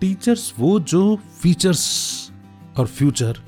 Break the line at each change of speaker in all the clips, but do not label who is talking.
Teachers वो जो features और फ्यूचर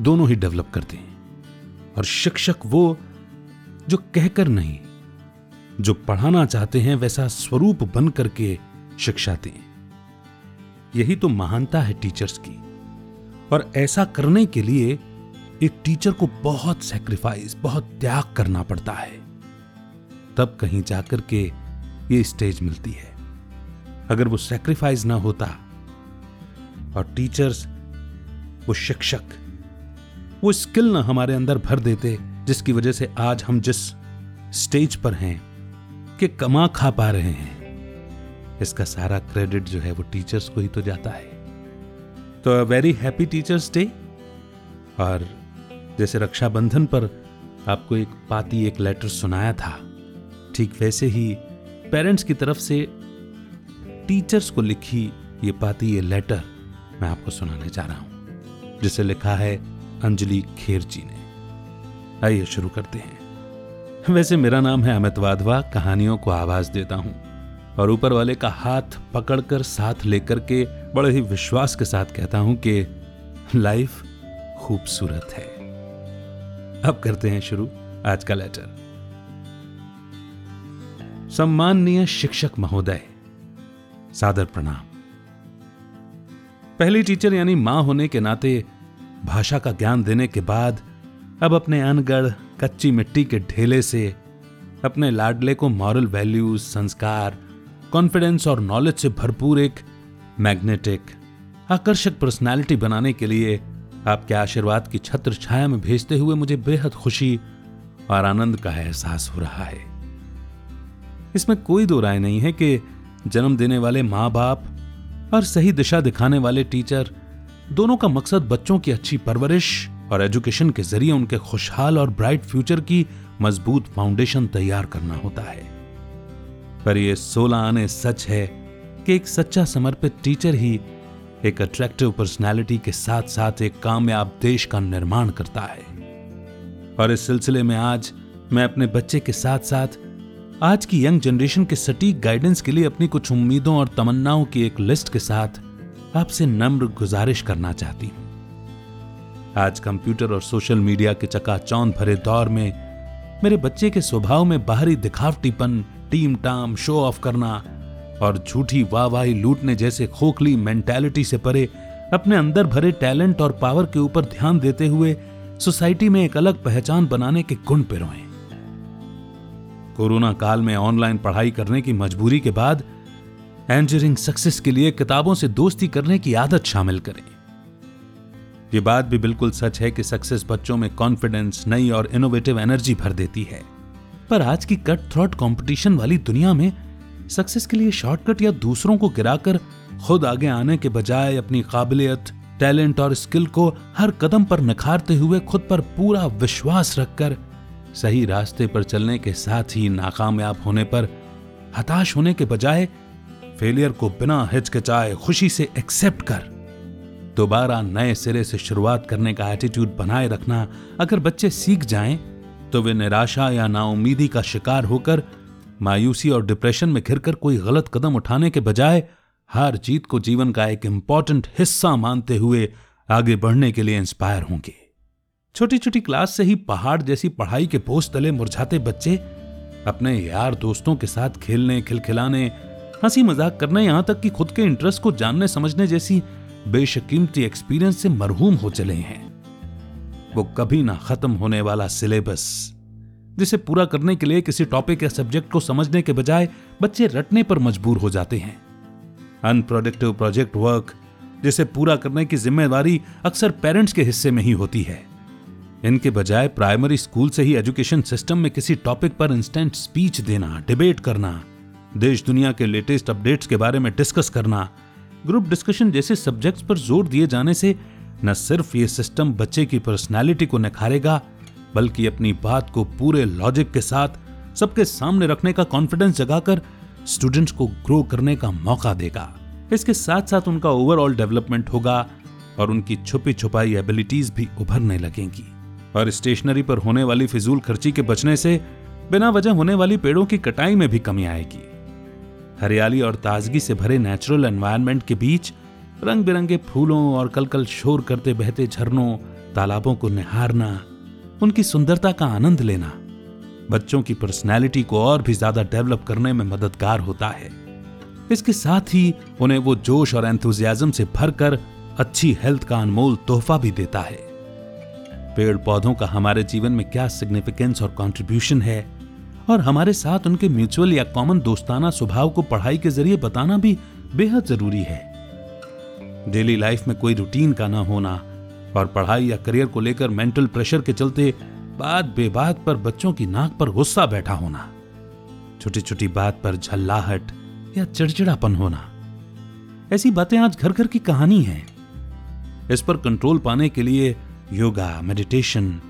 दोनों ही डेवलप करते हैं। और शिक्षक वो जो कहकर नहीं, जो पढ़ाना चाहते हैं वैसा स्वरूप बन करके शिक्षा दें यही तो महानता है टीचर्स की। और ऐसा करने के लिए एक टीचर को बहुत सेक्रीफाइस बहुत त्याग करना पड़ता है। तब कहीं जाकर के ये स्टेज मिलती है। अगर वो सेक्रीफाइस ना होता और टीचर्स वो शिक्षक, वो स्किल ना हमारे अंदर भर देते, जिसकी वजह से आज हम जिस स्टेज पर हैं, कि कमा खा पा रहे हैं, इसका सारा क्रेडिट जो है वो टीचर्स को ही तो जाता है। तो वेरी हैप्पी टीचर्स डे और जैसे रक्षाबंधन पर आपको एक पाती, एक लेटर सुनाया था, ठीक वैसे ही पेरेंट्स की तरफ़ से टीचर्स को लिखी ये पाती, ये लेटर मैं आपको सुनाने जा रहा हूँ, जिसे लिखा है अंजलि खेर जी ने। आइए शुरू करते हैं। वैसे मेरा नाम है अमित वाधवा, कहानियों को आवाज़ देता हूँ, और ऊपर वाले का हाथ पकड़कर साथ लेकर के बड़े ही विश्वास के साथ कहता हूँ कि लाइफ खूबसूरत है। अब करते हैं शुरू आज का लेटर। सम्माननीय शिक्षक महोदय, सादर प्रणाम। पहली टीचर यानी माँ होने के नाते भाषा का ज्ञान देने के बाद अब अपने अनगढ़, कच्ची मिट्टी के ढेले से अपने लाडले को मॉरल वैल्यूज़ संस्कार कॉन्फिडेंस और नॉलेज से भरपूर एक मैग्नेटिक आकर्षक पर्सनालिटी बनाने के लिए आपके आशीर्वाद की छत्र छाया में भेजते हुए मुझे बेहद खुशी और आनंद का एहसास हो रहा है। इसमें कोई दो राय नहीं है कि जन्म देने वाले माँ बाप और सही दिशा दिखाने वाले टीचर दोनों का मकसद बच्चों की अच्छी परवरिश और एजुकेशन के ज़रिए उनके खुशहाल और ब्राइट फ्यूचर की मज़बूत फाउंडेशन तैयार करना होता है। पर यह सोलह आने सच है कि एक सच्चा समर्पित टीचर ही एक अट्रैक्टिव पर्सनैलिटी के साथ साथ एक कामयाब देश का निर्माण करता है। और इस सिलसिले में आज मैं अपने बच्चे के साथ साथ आज की यंग जनरेशन के सटीक गाइडेंस के लिए अपनी कुछ उम्मीदों और तमन्नाओं की एक लिस्ट के साथ आपसे नम्र गुजारिश करना चाहती हूँ। आज कंप्यूटर और सोशल मीडिया के चकाचौंध भरे दौर में मेरे बच्चे के स्वभाव में बाहरी दिखावटीपन टीम टाम शो ऑफ़ करना और झूठी वाहवाही लूटने जैसे खोखली मेंटेलिटी से परे अपने अंदर भरे टैलेंट और पावर के ऊपर ध्यान देते हुए सोसाइटी में एक अलग पहचान बनाने के गुण पिरोए कोरोना काल में ऑनलाइन पढ़ाई करने की मजबूरी के बाद एंजरिंग सक्सेस के लिए किताबों से दोस्ती करने की आदत शामिल करें। ये बात भी बिल्कुल सच है कि सक्सेस बच्चों में कॉन्फिडेंस नई और इनोवेटिव एनर्जी भर देती है। पर आज की कट थ्रॉट कंपटीशन वाली दुनिया में सक्सेस के लिए शॉर्टकट या दूसरों को गिराकर खुद आगे आने के बजाय अपनी काबिलियत टैलेंट और स्किल को हर कदम पर निखारते हुए खुद पर पूरा विश्वास रखकर सही रास्ते पर चलने के साथ ही नाकामयाब होने पर, हताश होने के बजाय फेलियर को बिना हिचकिचाए खुशी से एक्सेप्ट कर। दोबारा नए सिरे से शुरुआत करने का एटीट्यूड बनाए रखना अगर बच्चे सीख जाएँ तो वे निराशा या नाउमीदी का शिकार होकर, मायूसी और डिप्रेशन में घिरकर कोई गलत कदम उठाने के बजाय हार जीत को जीवन का एक इंपॉर्टेंट हिस्सा मानते हुए आगे बढ़ने के लिए इंस्पायर होंगे। छोटी छोटी क्लास से ही पहाड़ जैसी पढ़ाई के बोझ तले मुरझाते बच्चे अपने यार दोस्तों के साथ खेलने, खिलखिलाने हँसी मज़ाक करने यहाँ तक कि खुद के इंटरेस्ट को जानने, समझने जैसी बेशकीमती एक्सपीरियंस से मरहूम हो चले हैं। वो कभी ना खत्म होने वाला सिलेबस जिसे पूरा करने के लिए किसी टॉपिक या सब्जेक्ट को समझने के बजाय बच्चे रटने पर मजबूर हो जाते हैं। अनप्रोडक्टिव प्रोजेक्ट वर्क जिसे पूरा करने की ज़िम्मेदारी अक्सर पेरेंट्स के हिस्से में ही होती है। इनके बजाय प्राइमरी स्कूल से ही एजुकेशन सिस्टम में किसी टॉपिक पर इंस्टेंट स्पीच देना, डिबेट करना, देश दुनिया के लेटेस्ट अपडेट्स के बारे में डिस्कस करना, ग्रुप डिस्कशन जैसे सब्जेक्ट्स पर ज़ोर दिए जाने से न सिर्फ़ ये सिस्टम बच्चे की पर्सनैलिटी को निखारेगा, बल्कि अपनी बात को पूरे लॉजिक के साथ सबके सामने रखने का कॉन्फिडेंस जगाकर स्टूडेंट्स को ग्रो करने का मौका देगा। इसके साथ साथ उनका ओवरऑल डेवलपमेंट होगा और उनकी छुपी छुपाई एबिलिटीज भी उभरने लगेंगी। और स्टेशनरी पर होने वाली फिजूल खर्ची के बचने से बिना वजह होने वाली पेड़ों की कटाई में भी कमी आएगी। हरियाली और ताजगी से भरे नेचुरल एनवायरनमेंट के बीच रंग बिरंगे फूलों और कल कल शोर करते बहते झरनों, तालाबों को निहारना, उनकी सुंदरता का आनंद लेना, बच्चों की पर्सनैलिटी को और भी ज़्यादा डेवलप करने में मददगार होता है। इसके साथ ही उन्हें वो जोश और एंथुजियाज्म से भरकर अच्छी हेल्थ का अनमोल तोहफा भी देता है। पेड़ पौधों का हमारे जीवन में क्या सिग्निफिकेंस और कंट्रीब्यूशन है? और हमारे साथ उनके म्यूचुअल या कॉमन दोस्ताना स्वभाव को पढ़ाई के ज़रिए बताना भी बेहद ज़रूरी है। डेली लाइफ में कोई रूटीन का ना होना और पढ़ाई या करियर को लेकर मेंटल प्रेशर के चलते बात बेबात पर बच्चों की नाक पर गुस्सा बैठा होना छोटी छोटी बात पर झल्लाहट या चिड़चिड़ापन होना। ऐसी बातें आज घर घर की कहानी है। इस पर कंट्रोल पाने के लिए योगा मेडिटेशन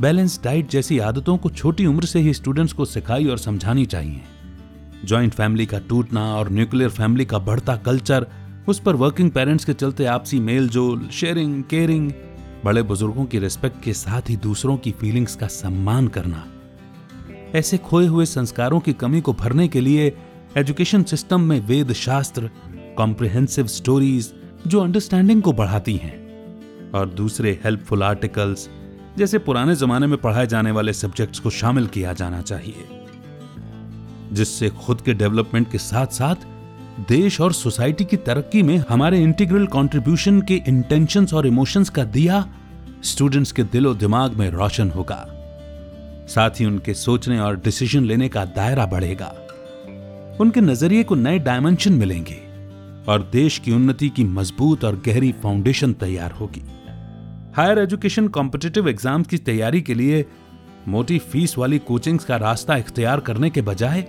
बैलेंस डाइट जैसी आदतों को छोटी उम्र से ही स्टूडेंट्स को सिखाई और समझानी चाहिए। जॉइंट फैमिली का टूटना और न्यूक्लियर फैमिली का बढ़ता कल्चर उस पर वर्किंग पेरेंट्स के चलते आपसी मेल जोल शेयरिंग केयरिंग बड़े बुज़ुर्गों की रिस्पेक्ट के साथ ही दूसरों की फीलिंग्स का सम्मान करना। ऐसे खोए हुए संस्कारों की कमी को भरने के लिए एजुकेशन सिस्टम में वेद शास्त्र कॉम्प्रिहेंसिव स्टोरीज जो अंडरस्टैंडिंग को बढ़ाती हैं। और दूसरे हेल्पफुल आर्टिकल्स जैसे पुराने जमाने में पढ़ाए जाने वाले सब्जेक्ट्स को शामिल किया जाना चाहिए, जिससे खुद के डेवलपमेंट के साथ साथ देश और सोसाइटी की तरक्की में हमारे इंटीग्रल कंट्रीब्यूशन के इंटेंशंस और इमोशंस का दिया स्टूडेंट्स के दिलो दिमाग में रोशन होगा। साथ ही उनके सोचने और डिसीज़न लेने का दायरा बढ़ेगा। उनके नज़रिए को नए डायमेंशन मिलेंगे। और देश की उन्नति की मज़बूत और गहरी फाउंडेशन तैयार होगी। हायर एजुकेशन कॉम्पिटिटिव एग्ज़ाम की तैयारी के लिए मोटी फ़ीस वाली कोचिंग्स का रास्ता इख्तियार करने के बजाय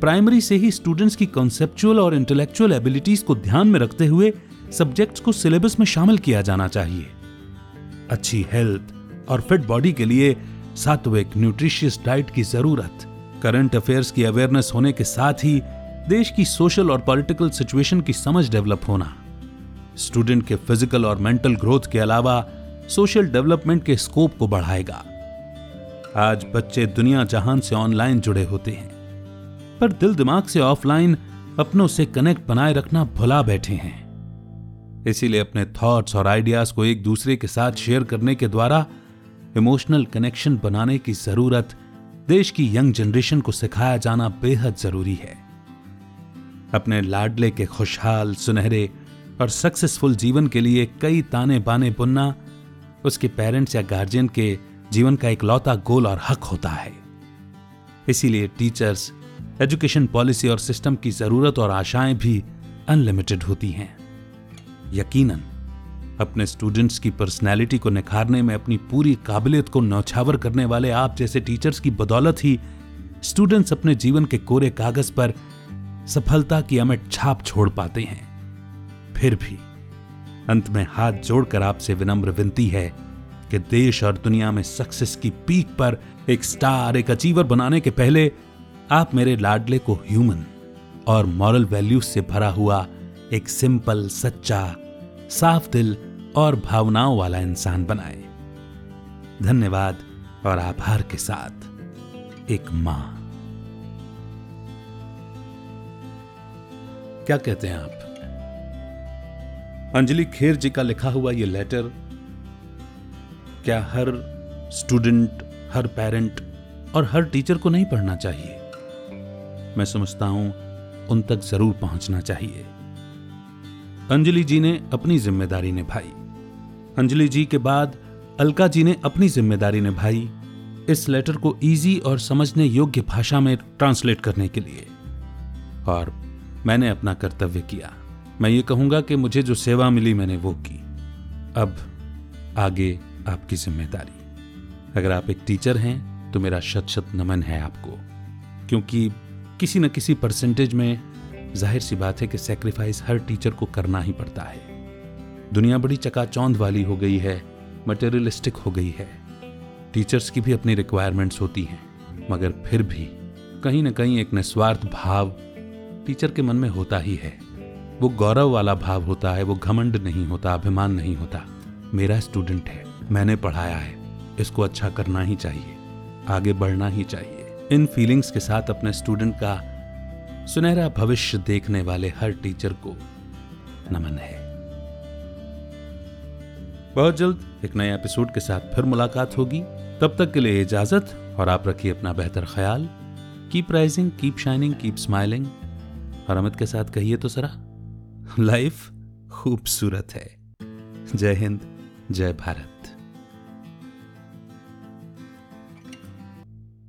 प्राइमरी से ही स्टूडेंट्स की कॉन्सेप्चुअल और इंटेलेक्चुअल एबिलिटीज को ध्यान में रखते हुए सब्जेक्ट्स को सिलेबस में शामिल किया जाना चाहिए। अच्छी हेल्थ और फिट बॉडी के लिए सात्विक न्यूट्रिशियस डाइट की ज़रूरत करंट अफेयर्स की अवेयरनेस होने के साथ ही देश की सोशल और पॉलिटिकल सिचुएशन की समझ डेवलप होना। स्टूडेंट के फ़िज़िकल और मेंटल ग्रोथ के अलावा सोशल डेवलपमेंट के स्कोप को बढ़ाएगा। आज बच्चे दुनिया जहान से ऑनलाइन जुड़े होते हैं, पर दिल दिमाग से ऑफलाइन अपनों से कनेक्ट बनाए रखना भुला बैठे हैं। इसीलिए अपने थॉट्स और आइडियाज़ को एक दूसरे के साथ शेयर करने के द्वारा इमोशनल कनेक्शन बनाने की ज़रूरत देश की यंग जनरेशन को सिखाया जाना बेहद ज़रूरी है। अपने लाडले के खुशहाल सुनहरे और सक्सेसफुल जीवन के लिए कई ताने बाने बुनना उसके पेरेंट्स या गार्जियन के जीवन का इकलौता गोल और हक होता है। इसीलिए टीचर्स, एजुकेशन पॉलिसी और सिस्टम की ज़रूरत और आशाएँ भी अनलिमिटेड होती हैं। यकीनन, अपने स्टूडेंट्स की पर्सनैलिटी को निखारने में अपनी पूरी काबिलियत को नौछावर करने वाले आप जैसे टीचर्स की बदौलत ही स्टूडेंट्स अपने जीवन के कोरे कागज़ पर सफलता की अमिट छाप छोड़ पाते हैं। फिर भी, अंत में हाथ जोड़कर आपसे विनम्र विनती है कि देश और दुनिया में सक्सेस की पीक पर एक स्टार, एक अचीवर बनाने के पहले आप मेरे लाडले को ह्यूमन और मॉरल वैल्यूज़ से भरा हुआ एक सिंपल सच्चा, साफ़ दिल और भावनाओं वाला इंसान बनाए। धन्यवाद और आभार के साथ, एक माँ। क्या कहते हैं आप? अंजलि खेर जी का लिखा हुआ ये लेटर क्या हर स्टूडेंट हर पेरेंट और हर टीचर को नहीं पढ़ना चाहिए? मैं समझता हूँ उन तक ज़रूर पहुँचना चाहिए। अंजलि जी ने अपनी ज़िम्मेदारी निभाई। अंजलि जी के बाद अलका जी ने अपनी ज़िम्मेदारी निभाई इस लेटर को इजी और समझने योग्य भाषा में ट्रांसलेट करने के लिए। और मैंने अपना कर्तव्य किया। मैं ये कहूँगा कि मुझे जो सेवा मिली मैंने वो की। अब आगे आपकी ज़िम्मेदारी। अगर आप एक टीचर हैं तो मेरा शत शत नमन है आपको। क्योंकि किसी न किसी परसेंटेज में ज़ाहिर सी बात है कि सेक्रीफाइस हर टीचर को करना ही पड़ता है। दुनिया बड़ी चकाचौंध वाली हो गई है मटेरियलिस्टिक हो गई है। टीचर्स की भी अपनी रिक्वायरमेंट्स होती हैं, मगर फिर भी कहीं ना कहीं एक निस्वार्थ भाव टीचर के मन में होता ही है। वो गौरव वाला भाव होता है, वो घमंड नहीं होता, अभिमान नहीं होता। मेरा स्टूडेंट है, मैंने पढ़ाया है, इसको अच्छा करना ही चाहिए, आगे बढ़ना ही चाहिए। इन फीलिंग्स के साथ अपने स्टूडेंट का सुनहरा भविष्य देखने वाले हर टीचर को नमन है। बहुत जल्द एक नए एपिसोड के साथ फिर मुलाकात होगी। तब तक के लिए इजाज़त और आप रखिए अपना बेहतर ख्याल। Keep rising keep shining keep smiling Amit के साथ कहिए तो सरा। लाइफ खूबसूरत है। जय हिंद जय भारत।